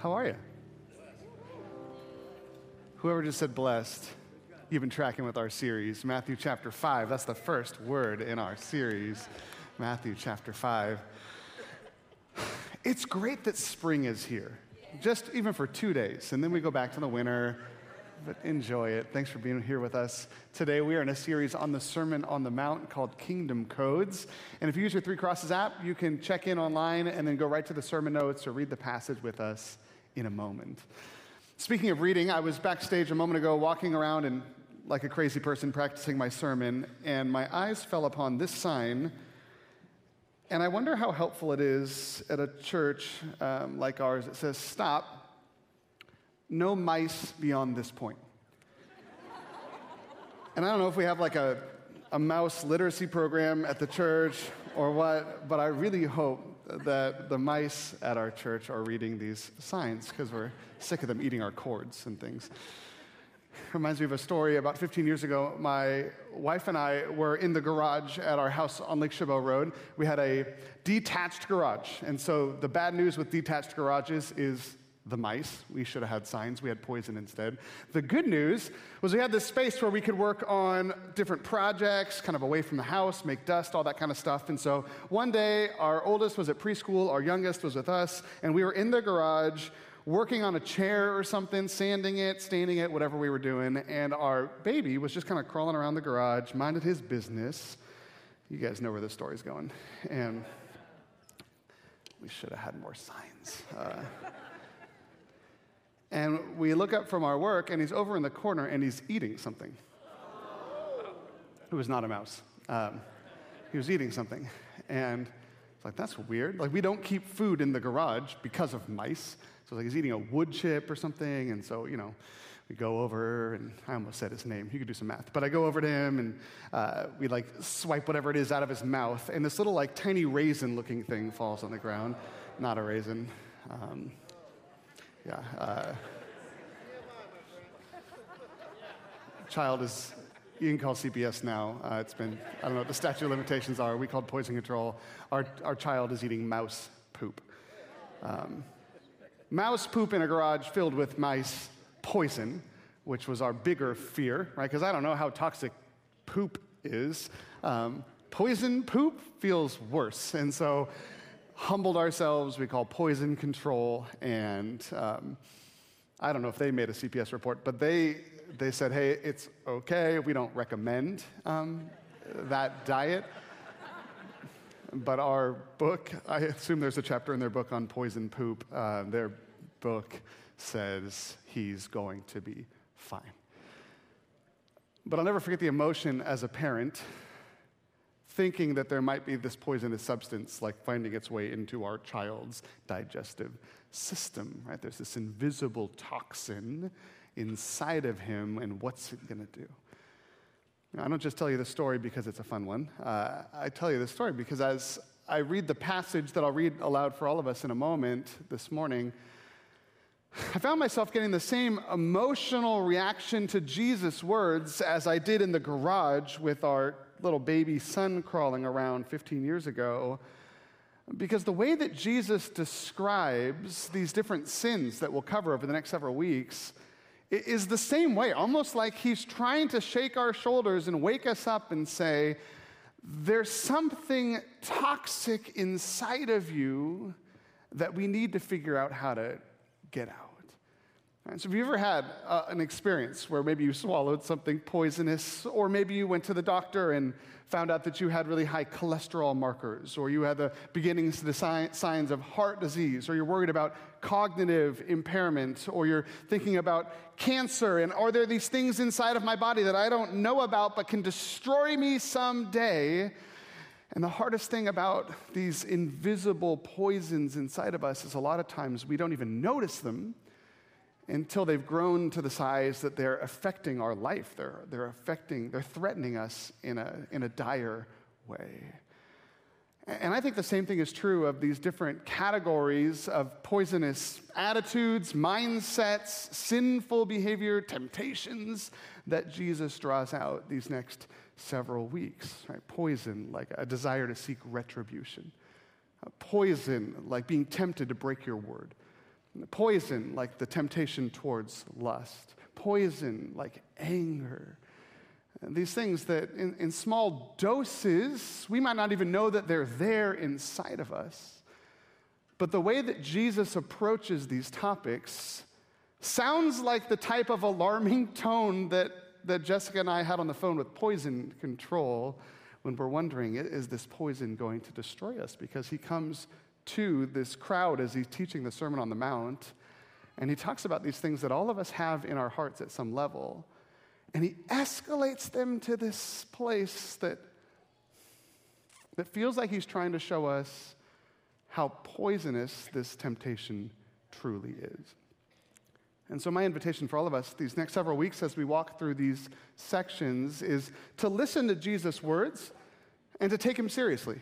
How are you? Whoever just said blessed, you've been tracking with our series, Matthew chapter 5. That's the first word in our series, Matthew chapter 5. It's great that spring is here, just even for two days, and then we go back to the winter. But enjoy it. Thanks for being here with us today. We are in a series on the Sermon on the Mount called Kingdom Codes. And if you use your Three Crosses app, you can check in online and then go right to the sermon notes or read the passage with us in a moment. Speaking of reading, I was backstage a moment ago walking around and like a crazy person practicing my sermon, and my eyes fell upon this sign. And I wonder how helpful it is at a church um, like ours. It says, Stop, no mice beyond this point. and I don't know if we have like a, a mouse literacy program at the church or what, but I really hope that the mice at our church are reading these signs because we're sick of them eating our cords and things. Reminds me of a story about 15 years ago. My wife and I were in the garage at our house on Lake Chabot Road. We had a detached garage. And so the bad news with detached garages is the mice. We should have had signs. We had poison instead. The good news was we had this space where we could work on different projects, kind of away from the house, make dust, all that kind of stuff. And so one day, our oldest was at preschool, our youngest was with us, and we were in the garage working on a chair or something, sanding it, staining it, whatever we were doing. And our baby was just kind of crawling around the garage, minded his business. You guys know where this story's going. And we should have had more signs. Uh, and we look up from our work, and he's over in the corner and he's eating something. It was not a mouse. Um, he was eating something. And it's like, that's weird. Like, we don't keep food in the garage because of mice. So, like, he's eating a wood chip or something. And so, you know, we go over, and I almost said his name. You could do some math. But I go over to him, and uh, we, like, swipe whatever it is out of his mouth. And this little, like, tiny raisin looking thing falls on the ground. Not a raisin. Um, yeah. Uh, child is, you can call CPS now. Uh, it's been, I don't know what the statute of limitations are. We called poison control. Our, our child is eating mouse poop. Um, mouse poop in a garage filled with mice poison, which was our bigger fear, right? Because I don't know how toxic poop is. Um, poison poop feels worse. And so, humbled ourselves. We call poison control. And um, I don't know if they made a CPS report, but they, they said, hey, it's okay. We don't recommend um, that diet. But our book, I assume there's a chapter in their book on poison poop. Uh, their book says he's going to be fine. But I'll never forget the emotion as a parent thinking that there might be this poisonous substance like finding its way into our child's digestive system, right? There's this invisible toxin inside of him, and what's it going to do? Now, I don't just tell you the story because it's a fun one. Uh, I tell you the story because as I read the passage that I'll read aloud for all of us in a moment this morning, I found myself getting the same emotional reaction to Jesus' words as I did in the garage with our little baby son crawling around 15 years ago. Because the way that Jesus describes these different sins that we'll cover over the next several weeks is the same way, almost like he's trying to shake our shoulders and wake us up and say, There's something toxic inside of you that we need to figure out how to get out. So, have you ever had uh, an experience where maybe you swallowed something poisonous, or maybe you went to the doctor and found out that you had really high cholesterol markers, or you had the beginnings the signs of heart disease, or you're worried about cognitive impairment, or you're thinking about cancer, and are there these things inside of my body that I don't know about but can destroy me someday? And the hardest thing about these invisible poisons inside of us is a lot of times we don't even notice them until they've grown to the size that they're affecting our life. They're, they're affecting, they're threatening us in a, in a dire way. And I think the same thing is true of these different categories of poisonous attitudes, mindsets, sinful behavior, temptations that Jesus draws out these next several weeks. Right? Poison, like a desire to seek retribution. Poison, like being tempted to break your word Poison, like the temptation towards lust. Poison, like anger. These things that in, in small doses, we might not even know that they're there inside of us. But the way that Jesus approaches these topics sounds like the type of alarming tone that, that Jessica and I had on the phone with poison control when we're wondering, is this poison going to destroy us? Because he comes to this crowd as he's teaching the Sermon on the Mount, and he talks about these things that all of us have in our hearts at some level. And he escalates them to this place that, that feels like he's trying to show us how poisonous this temptation truly is. And so, my invitation for all of us these next several weeks as we walk through these sections is to listen to Jesus' words and to take him seriously.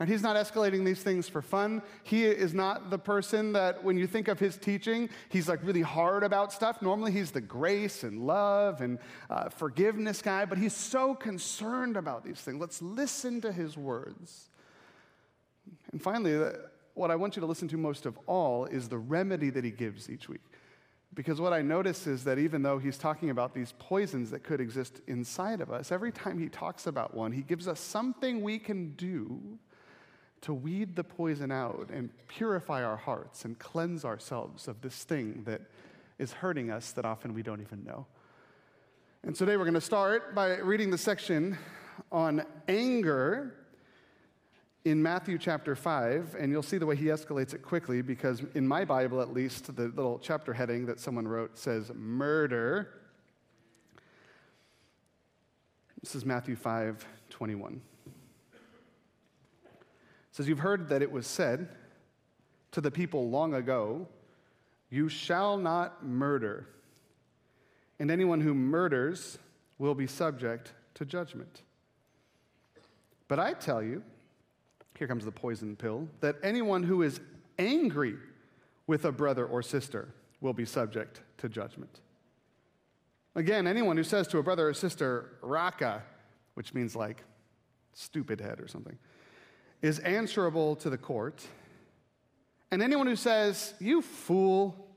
And he's not escalating these things for fun. He is not the person that, when you think of his teaching, he's like really hard about stuff. Normally, he's the grace and love and uh, forgiveness guy, but he's so concerned about these things. Let's listen to his words. And finally, what I want you to listen to most of all is the remedy that he gives each week. Because what I notice is that even though he's talking about these poisons that could exist inside of us, every time he talks about one, he gives us something we can do to weed the poison out and purify our hearts and cleanse ourselves of this thing that is hurting us that often we don't even know. And today we're going to start by reading the section on anger in Matthew chapter 5, and you'll see the way he escalates it quickly because in my Bible, at least, the little chapter heading that someone wrote says murder. This is Matthew 5 21 says, You've heard that it was said to the people long ago, You shall not murder, and anyone who murders will be subject to judgment. But I tell you, here comes the poison pill, that anyone who is angry with a brother or sister will be subject to judgment. Again, anyone who says to a brother or sister, Raca, which means like stupid head or something, is answerable to the court. And anyone who says, You fool,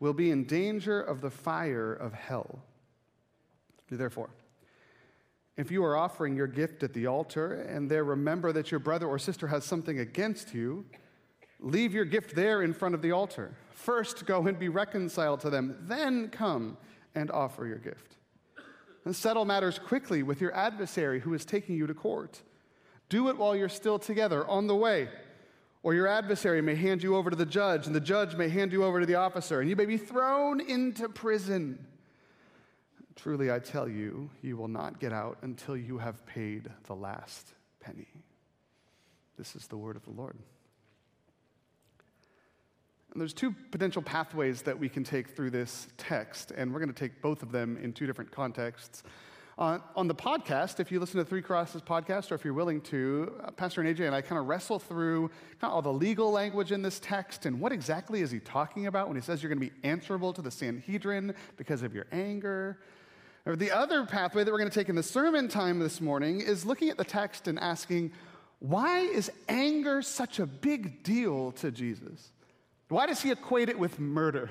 will be in danger of the fire of hell. Therefore, if you are offering your gift at the altar and there remember that your brother or sister has something against you, leave your gift there in front of the altar. First, go and be reconciled to them, then come and offer your gift. And settle matters quickly with your adversary who is taking you to court. Do it while you're still together on the way. Or your adversary may hand you over to the judge, and the judge may hand you over to the officer, and you may be thrown into prison. Truly, I tell you, you will not get out until you have paid the last penny. This is the word of the Lord. And there's two potential pathways that we can take through this text, and we're going to take both of them in two different contexts. On, on the podcast, if you listen to Three Crosses podcast, or if you're willing to, uh, Pastor and AJ and I kind of wrestle through kind of all the legal language in this text and what exactly is he talking about when he says you're going to be answerable to the Sanhedrin because of your anger. Or the other pathway that we're going to take in the sermon time this morning is looking at the text and asking, why is anger such a big deal to Jesus? Why does he equate it with murder?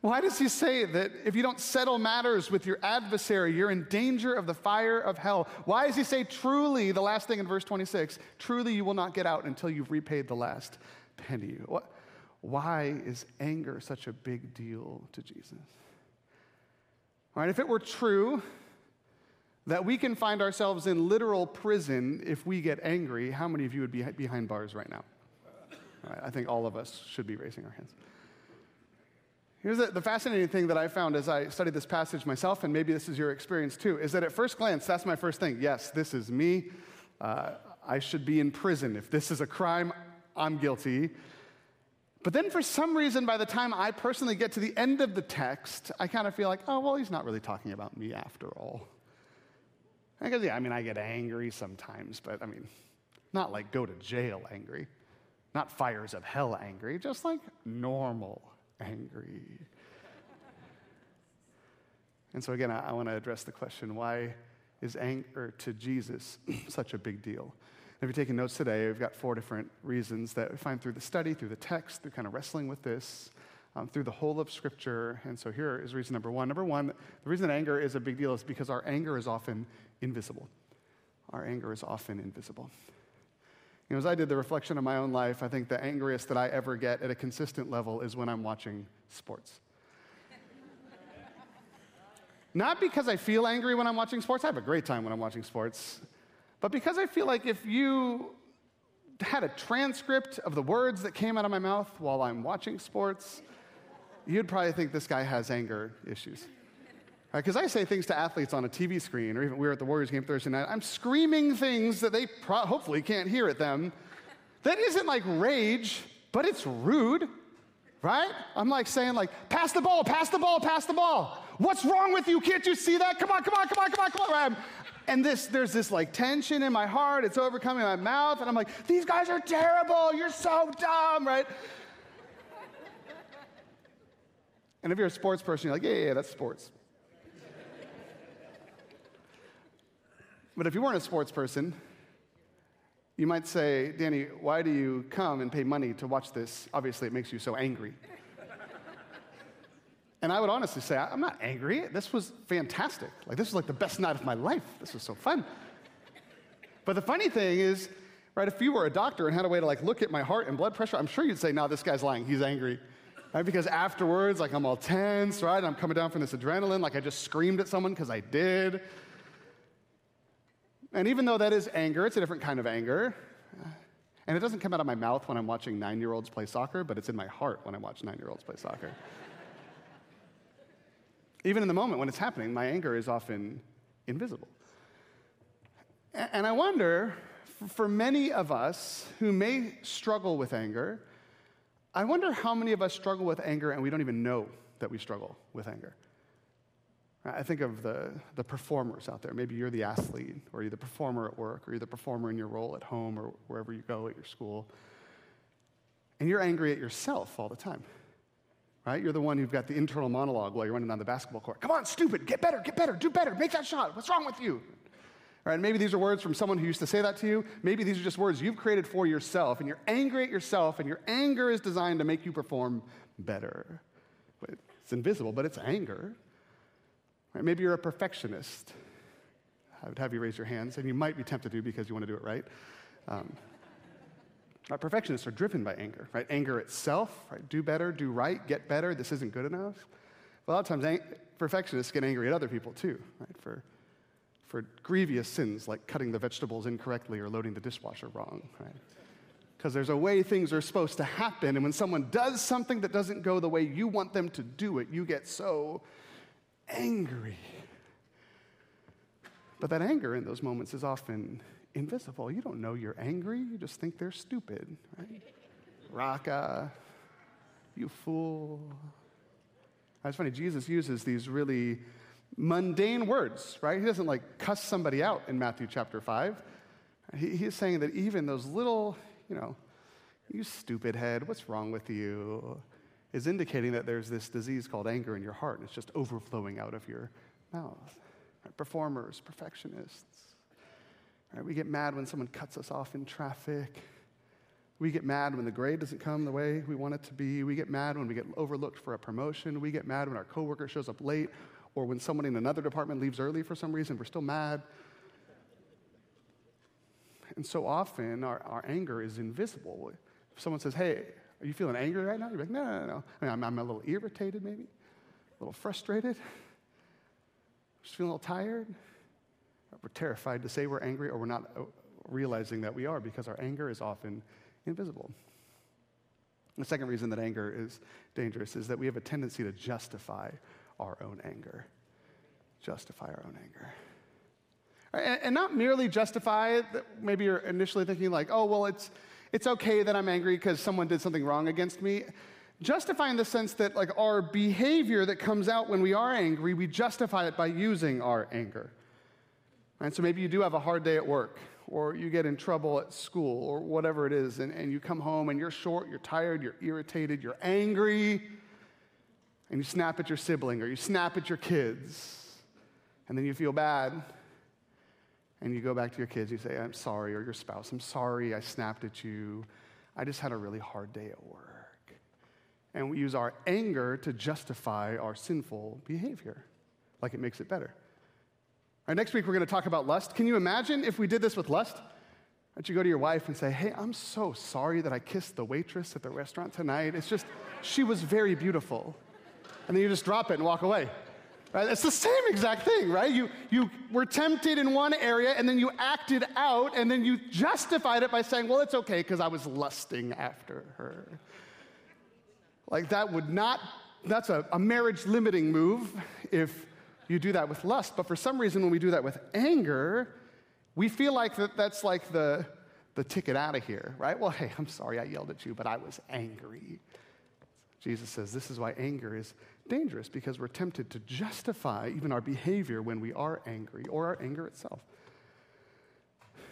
Why does he say that if you don't settle matters with your adversary, you're in danger of the fire of hell? Why does he say, truly, the last thing in verse 26, truly you will not get out until you've repaid the last penny? Why is anger such a big deal to Jesus? All right, if it were true that we can find ourselves in literal prison if we get angry, how many of you would be behind bars right now? I think all of us should be raising our hands. Here's the, the, fascinating thing that I found as I studied this passage myself, and maybe this is your experience too, is that at first glance, that's my first thing. Yes, this is me. Uh, I should be in prison. If this is a crime, I'm guilty. But then for some reason, by the time I personally get to the end of the text, I kind of feel like, oh, well, he's not really talking about me after all. Because, yeah, I mean, I get angry sometimes, but I mean, not like go to jail angry, not fires of hell angry, just like normal angry. And so, again, I, I want to address the question why is anger to Jesus such a big deal? If you're taking notes today, we've got four different reasons that we find through the study, through the text, through kind of wrestling with this, um, through the whole of Scripture. And so here is reason number one. Number one, the reason anger is a big deal is because our anger is often invisible. Our anger is often invisible. You know, as I did the reflection of my own life, I think the angriest that I ever get at a consistent level is when I'm watching sports. Not because I feel angry when I'm watching sports, I have a great time when I'm watching sports, but because I feel like if you had a transcript of the words that came out of my mouth while I'm watching sports, you'd probably think this guy has anger issues. Because right, I say things to athletes on a TV screen, or even we were at the Warriors game Thursday night. I'm screaming things that they pro- hopefully can't hear at them. That isn't like rage, but it's rude, right? I'm like saying like, pass the ball, pass the ball, pass the ball. What's wrong with you? Can't you see that? Come on, come on, come on, come on, come on. And this, there's this like tension in my heart. It's overcoming my mouth, and I'm like, these guys are terrible. You're so dumb, right? And if you're a sports person, you're like, yeah, yeah, yeah that's sports. But if you weren't a sports person, you might say, Danny, why do you come and pay money to watch this? Obviously, it makes you so angry. and I would honestly say, I'm not angry. This was fantastic. Like, this was like the best night of my life. This was so fun. But the funny thing is, right, if you were a doctor and had a way to like look at my heart and blood pressure, I'm sure you'd say, no, this guy's lying. He's angry. Right? Because afterwards, like I'm all tense, right? I'm coming down from this adrenaline, like I just screamed at someone because I did. And even though that is anger, it's a different kind of anger. And it doesn't come out of my mouth when I'm watching nine year olds play soccer, but it's in my heart when I watch nine year olds play soccer. even in the moment when it's happening, my anger is often invisible. And I wonder, for many of us who may struggle with anger, I wonder how many of us struggle with anger and we don't even know that we struggle with anger. I think of the, the performers out there. Maybe you're the athlete, or you're the performer at work, or you're the performer in your role at home, or wherever you go at your school. And you're angry at yourself all the time, right? You're the one who've got the internal monologue while you're running on the basketball court. Come on, stupid, get better, get better, do better, make that shot. What's wrong with you? All right, maybe these are words from someone who used to say that to you. Maybe these are just words you've created for yourself, and you're angry at yourself, and your anger is designed to make you perform better. It's invisible, but it's anger. Right? Maybe you're a perfectionist. I would have you raise your hands, and you might be tempted to because you want to do it right. Um, perfectionists are driven by anger, right? Anger itself, right? Do better, do right, get better. This isn't good enough. But a lot of times, ang- perfectionists get angry at other people too, right? For for grievous sins like cutting the vegetables incorrectly or loading the dishwasher wrong, right? Because there's a way things are supposed to happen, and when someone does something that doesn't go the way you want them to do it, you get so angry. But that anger in those moments is often invisible. You don't know you're angry, you just think they're stupid, right? Raca, you fool. It's funny, Jesus uses these really mundane words, right? He doesn't like cuss somebody out in Matthew chapter 5. He, he's saying that even those little, you know, you stupid head, what's wrong with you? Is indicating that there's this disease called anger in your heart, and it's just overflowing out of your mouth. Right? Performers, perfectionists. Right? We get mad when someone cuts us off in traffic. We get mad when the grade doesn't come the way we want it to be. We get mad when we get overlooked for a promotion. We get mad when our coworker shows up late or when someone in another department leaves early for some reason, we're still mad. And so often our, our anger is invisible. If someone says, Hey, are you feeling angry right now? You're like, No, no, no. I mean, I'm, I'm a little irritated, maybe, a little frustrated, just feeling a little tired. We're terrified to say we're angry, or we're not uh, realizing that we are because our anger is often invisible. The second reason that anger is dangerous is that we have a tendency to justify our own anger. Justify our own anger. And, and not merely justify maybe you're initially thinking, like, oh, well, it's, it's okay that I'm angry because someone did something wrong against me. Justify in the sense that, like, our behavior that comes out when we are angry, we justify it by using our anger. And so maybe you do have a hard day at work, or you get in trouble at school, or whatever it is, and, and you come home and you're short, you're tired, you're irritated, you're angry and you snap at your sibling or you snap at your kids, and then you feel bad. And you go back to your kids, you say, I'm sorry, or your spouse, I'm sorry I snapped at you. I just had a really hard day at work. And we use our anger to justify our sinful behavior, like it makes it better. All right, next week, we're going to talk about lust. Can you imagine if we did this with lust? That you go to your wife and say, Hey, I'm so sorry that I kissed the waitress at the restaurant tonight. It's just, she was very beautiful. And then you just drop it and walk away. Right? It's the same exact thing, right? You, you were tempted in one area and then you acted out and then you justified it by saying, well, it's okay because I was lusting after her. Like that would not, that's a, a marriage limiting move if you do that with lust. But for some reason, when we do that with anger, we feel like that, that's like the, the ticket out of here, right? Well, hey, I'm sorry I yelled at you, but I was angry. Jesus says this is why anger is dangerous because we're tempted to justify even our behavior when we are angry or our anger itself.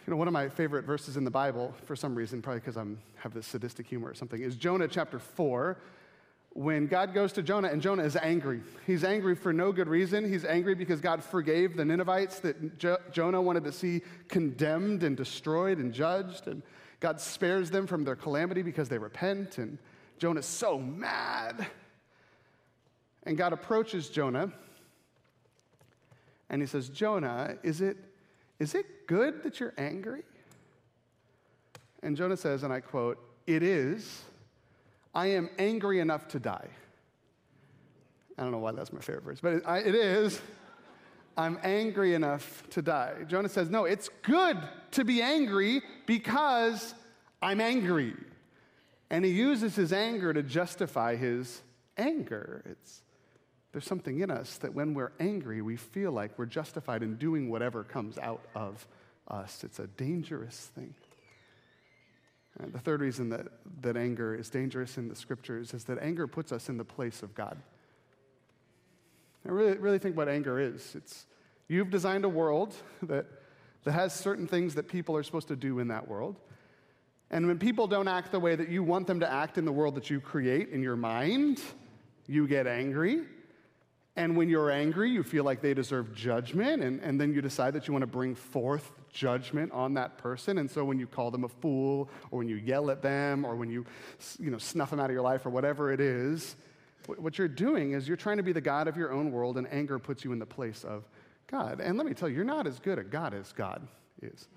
You know, one of my favorite verses in the Bible, for some reason, probably because I have this sadistic humor or something, is Jonah chapter 4, when God goes to Jonah and Jonah is angry. He's angry for no good reason. He's angry because God forgave the Ninevites that jo- Jonah wanted to see condemned and destroyed and judged. And God spares them from their calamity because they repent. And Jonah's so mad. And God approaches Jonah and he says, Jonah, is it, is it good that you're angry? And Jonah says, and I quote, It is. I am angry enough to die. I don't know why that's my favorite verse, but it, I, it is. I'm angry enough to die. Jonah says, No, it's good to be angry because I'm angry. And he uses his anger to justify his anger. It's, there's something in us that when we're angry, we feel like we're justified in doing whatever comes out of us. It's a dangerous thing. And the third reason that, that anger is dangerous in the scriptures is that anger puts us in the place of God. I really, really think what anger is. It's you've designed a world that, that has certain things that people are supposed to do in that world. And when people don't act the way that you want them to act in the world that you create in your mind, you get angry. And when you're angry, you feel like they deserve judgment, and, and then you decide that you want to bring forth judgment on that person. And so when you call them a fool, or when you yell at them, or when you, you know, snuff them out of your life, or whatever it is, what you're doing is you're trying to be the God of your own world, and anger puts you in the place of God. And let me tell you, you're not as good at God as God is.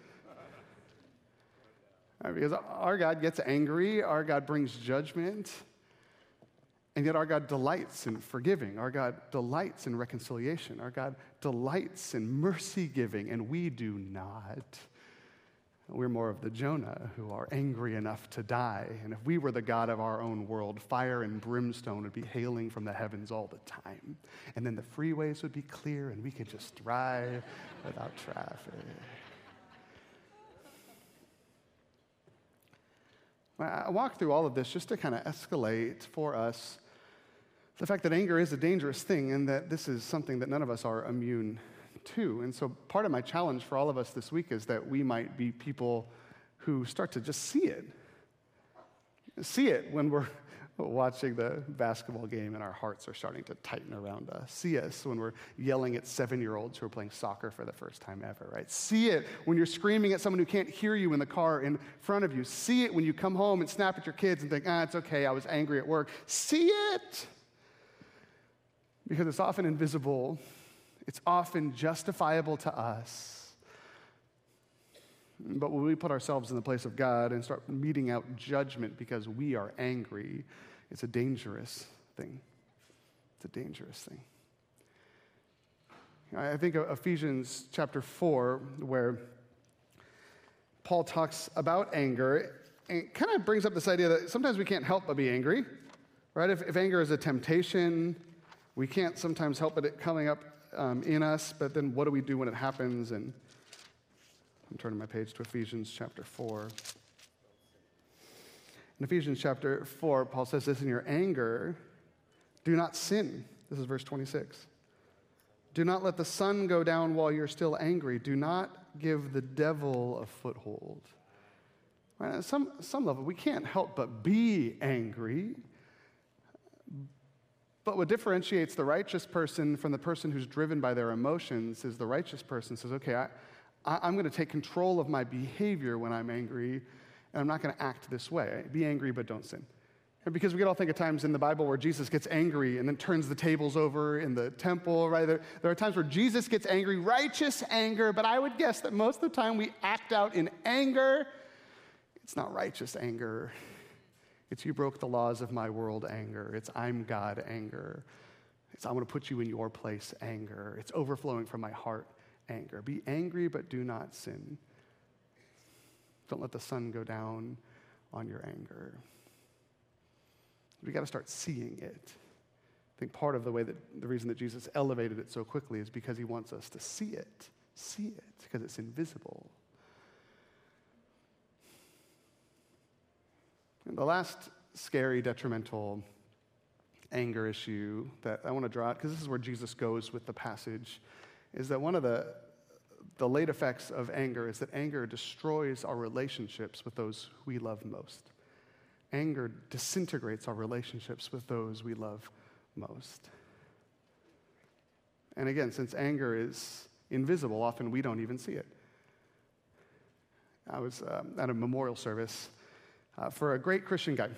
Because our God gets angry, our God brings judgment. And yet, our God delights in forgiving. Our God delights in reconciliation. Our God delights in mercy giving, and we do not. We're more of the Jonah who are angry enough to die. And if we were the God of our own world, fire and brimstone would be hailing from the heavens all the time. And then the freeways would be clear, and we could just drive without traffic. I walk through all of this just to kind of escalate for us the fact that anger is a dangerous thing and that this is something that none of us are immune to. And so, part of my challenge for all of us this week is that we might be people who start to just see it. See it when we're watching the basketball game and our hearts are starting to tighten around us. See us when we're yelling at seven year olds who are playing soccer for the first time ever, right? See it when you're screaming at someone who can't hear you in the car in front of you. See it when you come home and snap at your kids and think, ah, it's okay, I was angry at work. See it because it's often invisible, it's often justifiable to us. But when we put ourselves in the place of God and start meting out judgment because we are angry, it's a dangerous thing. It's a dangerous thing. I think of Ephesians chapter 4, where Paul talks about anger, and kind of brings up this idea that sometimes we can't help but be angry, right? If, if anger is a temptation, we can't sometimes help it coming up um, in us, but then what do we do when it happens? And I'm turning my page to Ephesians chapter 4. In Ephesians chapter 4, Paul says this in your anger, do not sin. This is verse 26. Do not let the sun go down while you're still angry. Do not give the devil a foothold. Right? At some, some level, we can't help but be angry. But what differentiates the righteous person from the person who's driven by their emotions is the righteous person says, okay, I, am going to take control of my behavior when I'm angry, and I'm not going to act this way. Be angry, but don't sin. And because we can all think of times in the Bible where Jesus gets angry and then turns the tables over in the temple, right? There, there, are times where Jesus gets angry, righteous anger, but I would guess that most of the time we act out in anger. It's not righteous anger. It's you broke the laws of my world anger. It's I'm God anger. It's I'm going to put you in your place anger. It's overflowing from my heart anger. Be angry, but do not sin. Don't let the sun go down on your anger. We got to start seeing it. I think part of the way that the reason that Jesus elevated it so quickly is because he wants us to see it, see it, because it's invisible. And the last scary, detrimental anger issue that I want to draw out, because this is where Jesus goes with the passage, is that one of the, the late effects of anger is that anger destroys our relationships with those we love most anger disintegrates our relationships with those we love most. And again, since anger is invisible, often we don't even see it. I was um, at a memorial service uh, for a great Christian guy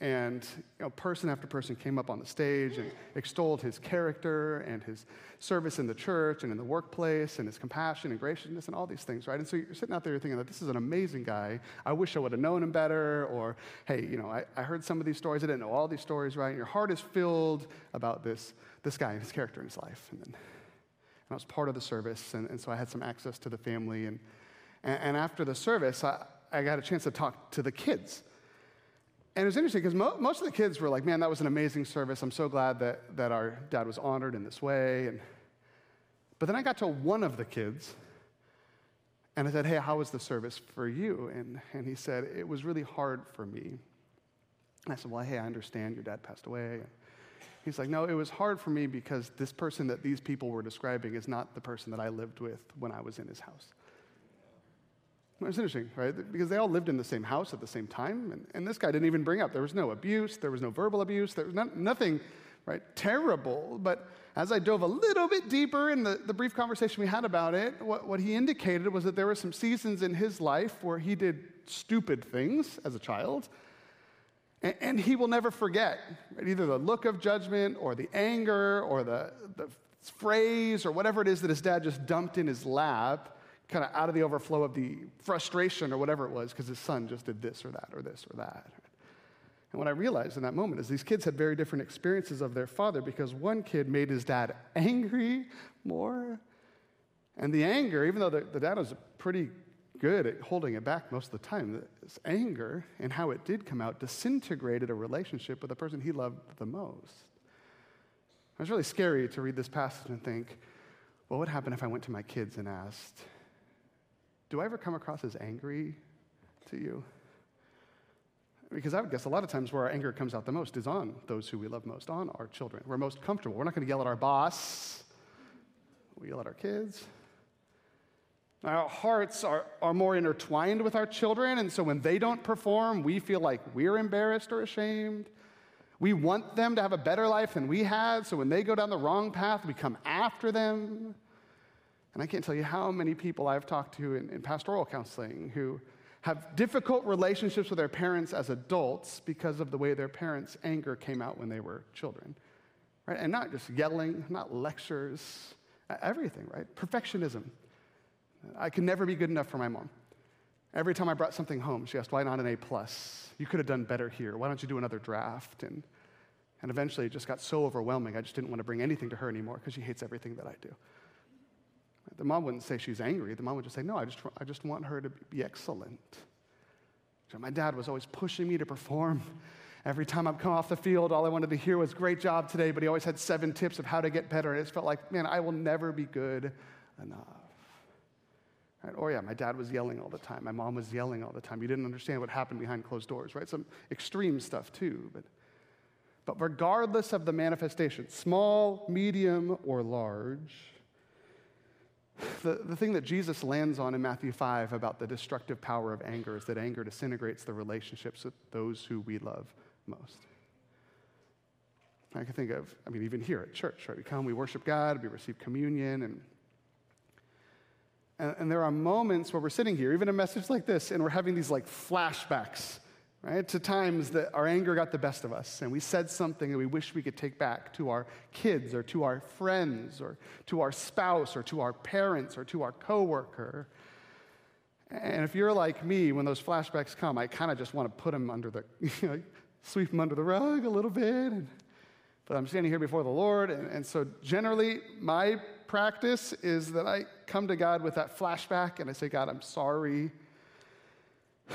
and you know, person after person came up on the stage and extolled his character and his service in the church and in the workplace and his compassion and graciousness and all these things, right? And so you're sitting out there you're thinking that this is an amazing guy. I wish I would have known him better. Or, hey, you know, I, I heard some of these stories. I didn't know all these stories, right? And your heart is filled about this, this guy and his character in his life. And then and I was part of the service, and, and so I had some access to the family. And, and, and after the service, I, I got a chance to talk to the kids and it was interesting because mo- most of the kids were like, man, that was an amazing service. I'm so glad that, that our dad was honored in this way. And, but then I got to one of the kids and I said, hey, how was the service for you? And, and he said, it was really hard for me. And I said, well, hey, I understand your dad passed away. He's like, no, it was hard for me because this person that these people were describing is not the person that I lived with when I was in his house. It's interesting, right? Because they all lived in the same house at the same time. And, and this guy didn't even bring up there was no abuse, there was no verbal abuse, there was not, nothing, right, terrible. But as I dove a little bit deeper in the, the brief conversation we had about it, what, what he indicated was that there were some seasons in his life where he did stupid things as a child. And, and he will never forget right? either the look of judgment or the anger or the, the phrase or whatever it is that his dad just dumped in his lap kind of out of the overflow of the frustration or whatever it was because his son just did this or that or this or that. And what I realized in that moment is these kids had very different experiences of their father because one kid made his dad angry more. And the anger, even though the, the dad was pretty good at holding it back most of the time, this anger and how it did come out disintegrated a relationship with the person he loved the most. It was really scary to read this passage and think, what would happen if I went to my kids and asked, do I ever come across as angry to you? Because I would guess a lot of times where our anger comes out the most is on those who we love most, on our children. We're most comfortable. We're not going to yell at our boss, we yell at our kids. Our hearts are, are more intertwined with our children, and so when they don't perform, we feel like we're embarrassed or ashamed. We want them to have a better life than we had, so when they go down the wrong path, we come after them. And I can't tell you how many people I've talked to in, in pastoral counseling who have difficult relationships with their parents as adults because of the way their parents' anger came out when they were children. Right? And not just yelling, not lectures, everything, right? Perfectionism. I could never be good enough for my mom. Every time I brought something home, she asked, why not an A plus? You could have done better here. Why don't you do another draft? And, and eventually it just got so overwhelming, I just didn't want to bring anything to her anymore because she hates everything that I do. The mom wouldn't say she's angry. The mom would just say, No, I just, I just want her to be excellent. So my dad was always pushing me to perform. Every time I'd come off the field, all I wanted to hear was, Great job today, but he always had seven tips of how to get better. And it just felt like, Man, I will never be good enough. Right? Or, yeah, my dad was yelling all the time. My mom was yelling all the time. You didn't understand what happened behind closed doors, right? Some extreme stuff, too. But, but regardless of the manifestation, small, medium, or large, the, the thing that Jesus lands on in Matthew 5 about the destructive power of anger is that anger disintegrates the relationships with those who we love most. I can think of, I mean, even here at church, right? We come, we worship God, we receive communion, and And, and there are moments where we're sitting here, even a message like this, and we're having these like flashbacks, right, to times that our anger got the best of us, and we said something that we wish we could take back to our kids or to our friends or to our spouse or to our parents or to our coworker. And if you're like me, when those flashbacks come, I kind of just want to put them under the, you know, sweep them under the rug a little bit. But I'm standing here before the Lord, and, and so generally, my practice is that I come to God with that flashback and I say, God, I'm sorry.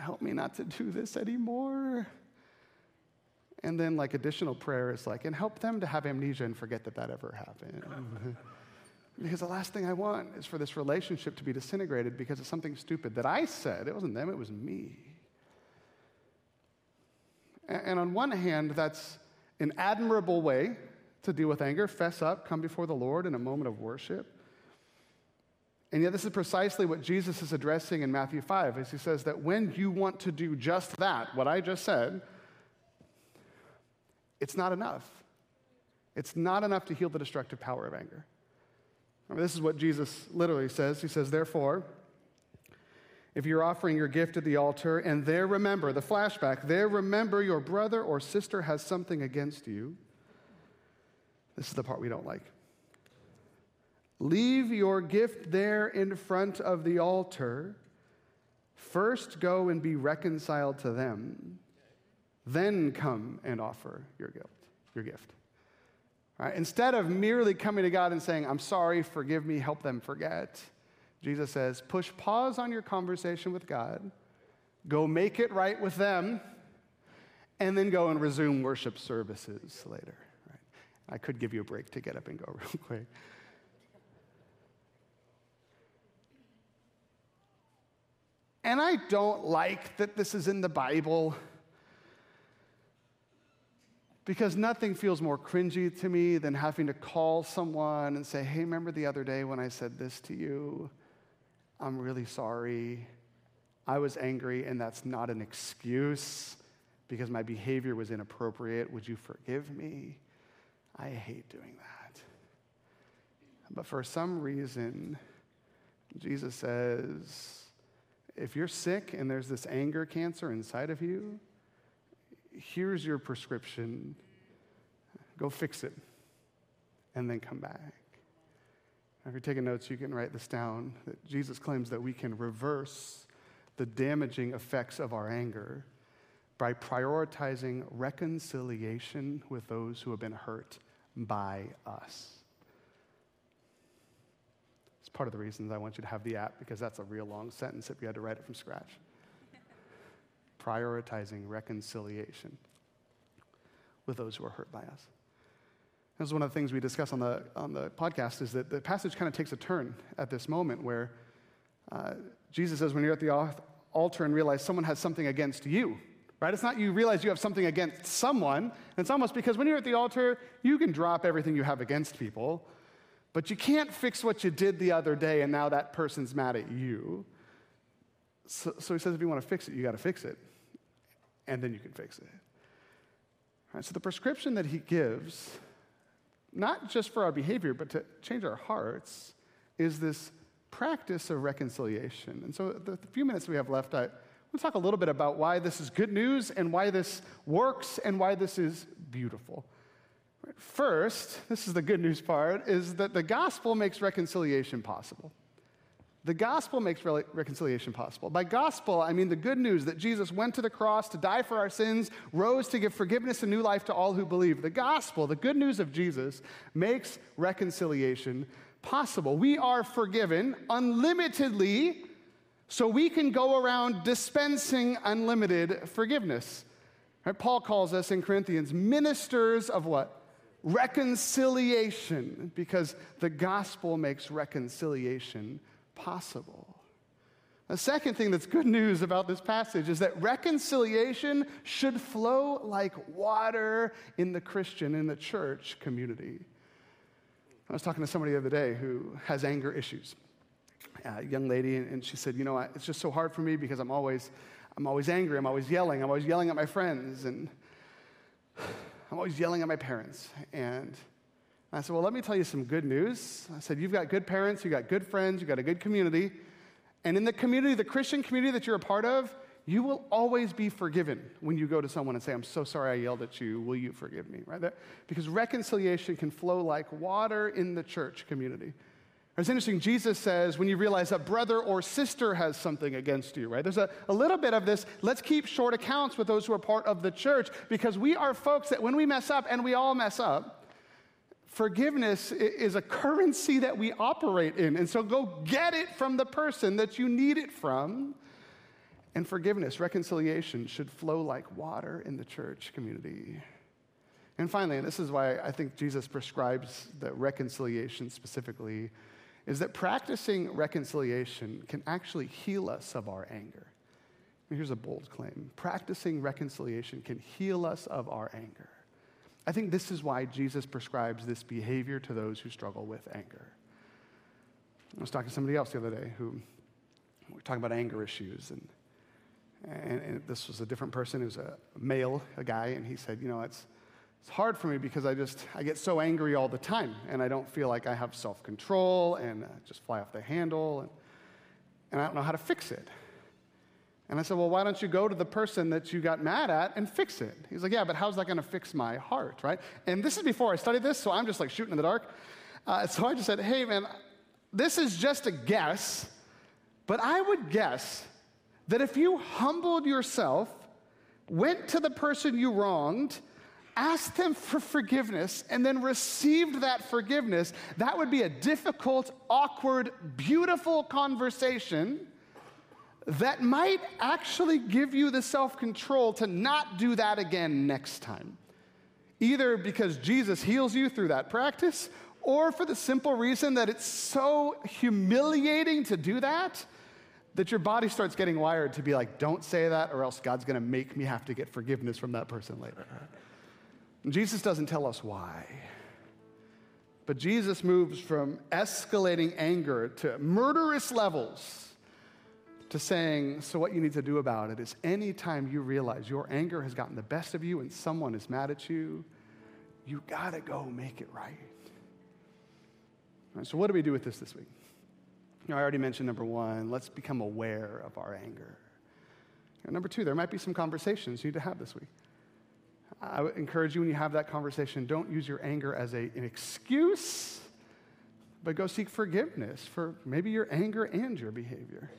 Help me not to do this anymore. And then, like, additional prayer is like, and help them to have amnesia and forget that that ever happened. because the last thing I want is for this relationship to be disintegrated because of something stupid that I said. It wasn't them, it was me. And on one hand, that's an admirable way to deal with anger, fess up, come before the Lord in a moment of worship. And yet, this is precisely what Jesus is addressing in Matthew 5, as he says that when you want to do just that, what I just said, it's not enough. It's not enough to heal the destructive power of anger. I mean, this is what Jesus literally says. He says, Therefore, if you're offering your gift at the altar and there remember, the flashback, there remember your brother or sister has something against you, this is the part we don't like. Leave your gift there in front of the altar. First go and be reconciled to them. Then come and offer your guilt, your gift. Right? Instead of merely coming to God and saying, I'm sorry, forgive me, help them forget, Jesus says, push pause on your conversation with God, go make it right with them, and then go and resume worship services later. I could give you a break to get up and go real quick. And I don't like that this is in the Bible because nothing feels more cringy to me than having to call someone and say, hey, remember the other day when I said this to you? I'm really sorry. I was angry, and that's not an excuse because my behavior was inappropriate. Would you forgive me? I hate doing that. But for some reason, Jesus says, if you're sick and there's this anger cancer inside of you, here's your prescription. Go fix it and then come back. If you're taking notes, you can write this down. That Jesus claims that we can reverse the damaging effects of our anger by prioritizing reconciliation with those who have been hurt by us. It's part of the reasons I want you to have the app because that's a real long sentence if you had to write it from scratch. Prioritizing reconciliation with those who are hurt by us. This is one of the things we discuss on the, on the podcast is that the passage kind of takes a turn at this moment where uh, Jesus says, when you're at the altar and realize someone has something against you, right? It's not you realize you have something against someone. It's almost because when you're at the altar, you can drop everything you have against people, but you can't fix what you did the other day and now that person's mad at you. So, so he says, if you want to fix it, you got to fix it, and then you can fix it. Right, so the prescription that he gives, not just for our behavior, but to change our hearts, is this practice of reconciliation. And so the few minutes we have left, I want to talk a little bit about why this is good news and why this works and why this is beautiful. First, this is the good news part, is that the gospel makes reconciliation possible. The gospel makes re- reconciliation possible. By gospel, I mean the good news that Jesus went to the cross to die for our sins, rose to give forgiveness and new life to all who believe. The gospel, the good news of Jesus, makes reconciliation possible. We are forgiven unlimitedly so we can go around dispensing unlimited forgiveness. Right? Paul calls us in Corinthians ministers of what? Reconciliation, because the gospel makes reconciliation possible. The second thing that's good news about this passage is that reconciliation should flow like water in the Christian, in the church community. I was talking to somebody the other day who has anger issues a young lady, and she said, You know, it's just so hard for me because I'm always, I'm always angry. I'm always yelling. I'm always yelling at my friends, and I'm always yelling at my parents. And I said, Well, let me tell you some good news. I said, You've got good parents, you've got good friends, you've got a good community. And in the community, the Christian community that you're a part of, you will always be forgiven when you go to someone and say, I'm so sorry I yelled at you. Will you forgive me? Right? That, because reconciliation can flow like water in the church community. It's interesting, Jesus says when you realize a brother or sister has something against you, right? There's a, a little bit of this, let's keep short accounts with those who are part of the church because we are folks that when we mess up, and we all mess up, forgiveness is a currency that we operate in. And so go get it from the person that you need it from. And forgiveness, reconciliation should flow like water in the church community. And finally, and this is why I think Jesus prescribes the reconciliation specifically is that practicing reconciliation can actually heal us of our anger. Here's a bold claim practicing reconciliation can heal us of our anger. I think this is why Jesus prescribes this behavior to those who struggle with anger. I was talking to somebody else the other day who we were talking about anger issues, and, and, and this was a different person. It was a male, a guy, and he said, You know, it's, it's hard for me because I just I get so angry all the time, and I don't feel like I have self-control, and I just fly off the handle, and, and I don't know how to fix it. And I said, Well, why don't you go to the person that you got mad at and fix it? He's like, Yeah, but how's that going to fix my heart, right? And this is before I studied this, so I'm just like shooting in the dark. Uh, so I just said, Hey, man, this is just a guess, but I would guess that if you humbled yourself, went to the person you wronged, asked them for forgiveness and then received that forgiveness, that would be a difficult, awkward, beautiful conversation that might actually give you the self control to not do that again next time. Either because Jesus heals you through that practice, or for the simple reason that it's so humiliating to do that that your body starts getting wired to be like, don't say that, or else God's gonna make me have to get forgiveness from that person later. Jesus doesn't tell us why. But Jesus moves from escalating anger to murderous levels to saying, so what you need to do about it is anytime you realize your anger has gotten the best of you and someone is mad at you, you gotta go make it right. right so, what do we do with this this week? You know, I already mentioned number one, let's become aware of our anger. Know, number two, there might be some conversations you need to have this week. I would encourage you when you have that conversation, don't use your anger as a, an excuse, but go seek forgiveness for maybe your anger and your behavior.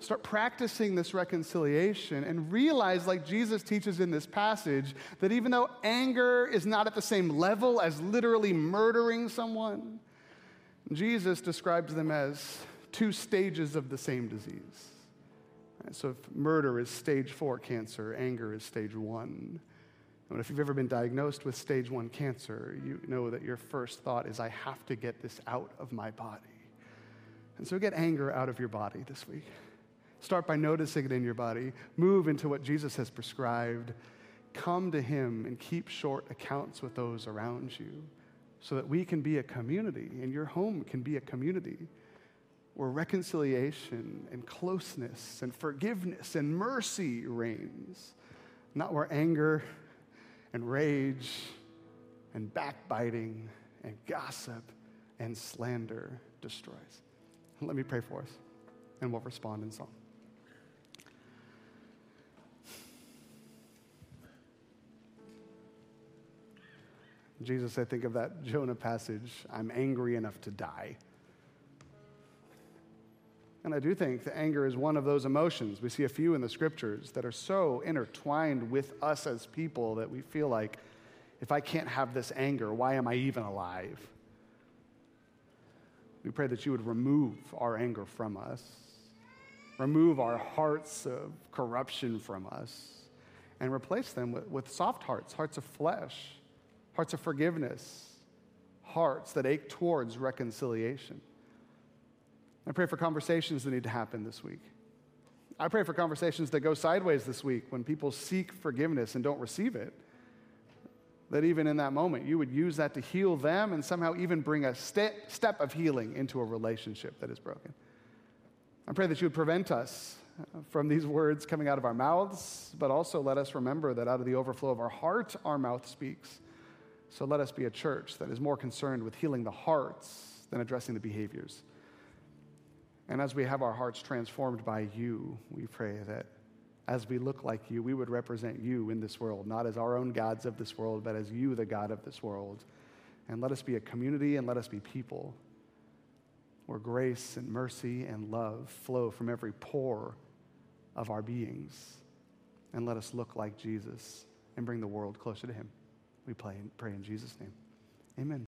Start practicing this reconciliation and realize, like Jesus teaches in this passage, that even though anger is not at the same level as literally murdering someone, Jesus describes them as two stages of the same disease. So if murder is stage four cancer, anger is stage one. If you've ever been diagnosed with stage one cancer, you know that your first thought is, I have to get this out of my body. And so get anger out of your body this week. Start by noticing it in your body. Move into what Jesus has prescribed. Come to Him and keep short accounts with those around you so that we can be a community and your home can be a community where reconciliation and closeness and forgiveness and mercy reigns, not where anger and rage and backbiting and gossip and slander destroys. Let me pray for us, and we'll respond in song. Jesus, I think of that Jonah passage I'm angry enough to die. And I do think that anger is one of those emotions. We see a few in the scriptures that are so intertwined with us as people that we feel like, if I can't have this anger, why am I even alive? We pray that you would remove our anger from us, remove our hearts of corruption from us, and replace them with, with soft hearts, hearts of flesh, hearts of forgiveness, hearts that ache towards reconciliation. I pray for conversations that need to happen this week. I pray for conversations that go sideways this week when people seek forgiveness and don't receive it. That even in that moment, you would use that to heal them and somehow even bring a step, step of healing into a relationship that is broken. I pray that you would prevent us uh, from these words coming out of our mouths, but also let us remember that out of the overflow of our heart, our mouth speaks. So let us be a church that is more concerned with healing the hearts than addressing the behaviors. And as we have our hearts transformed by you, we pray that as we look like you, we would represent you in this world, not as our own gods of this world, but as you, the God of this world. And let us be a community and let us be people where grace and mercy and love flow from every pore of our beings. And let us look like Jesus and bring the world closer to him. We pray, in Jesus' name. Amen.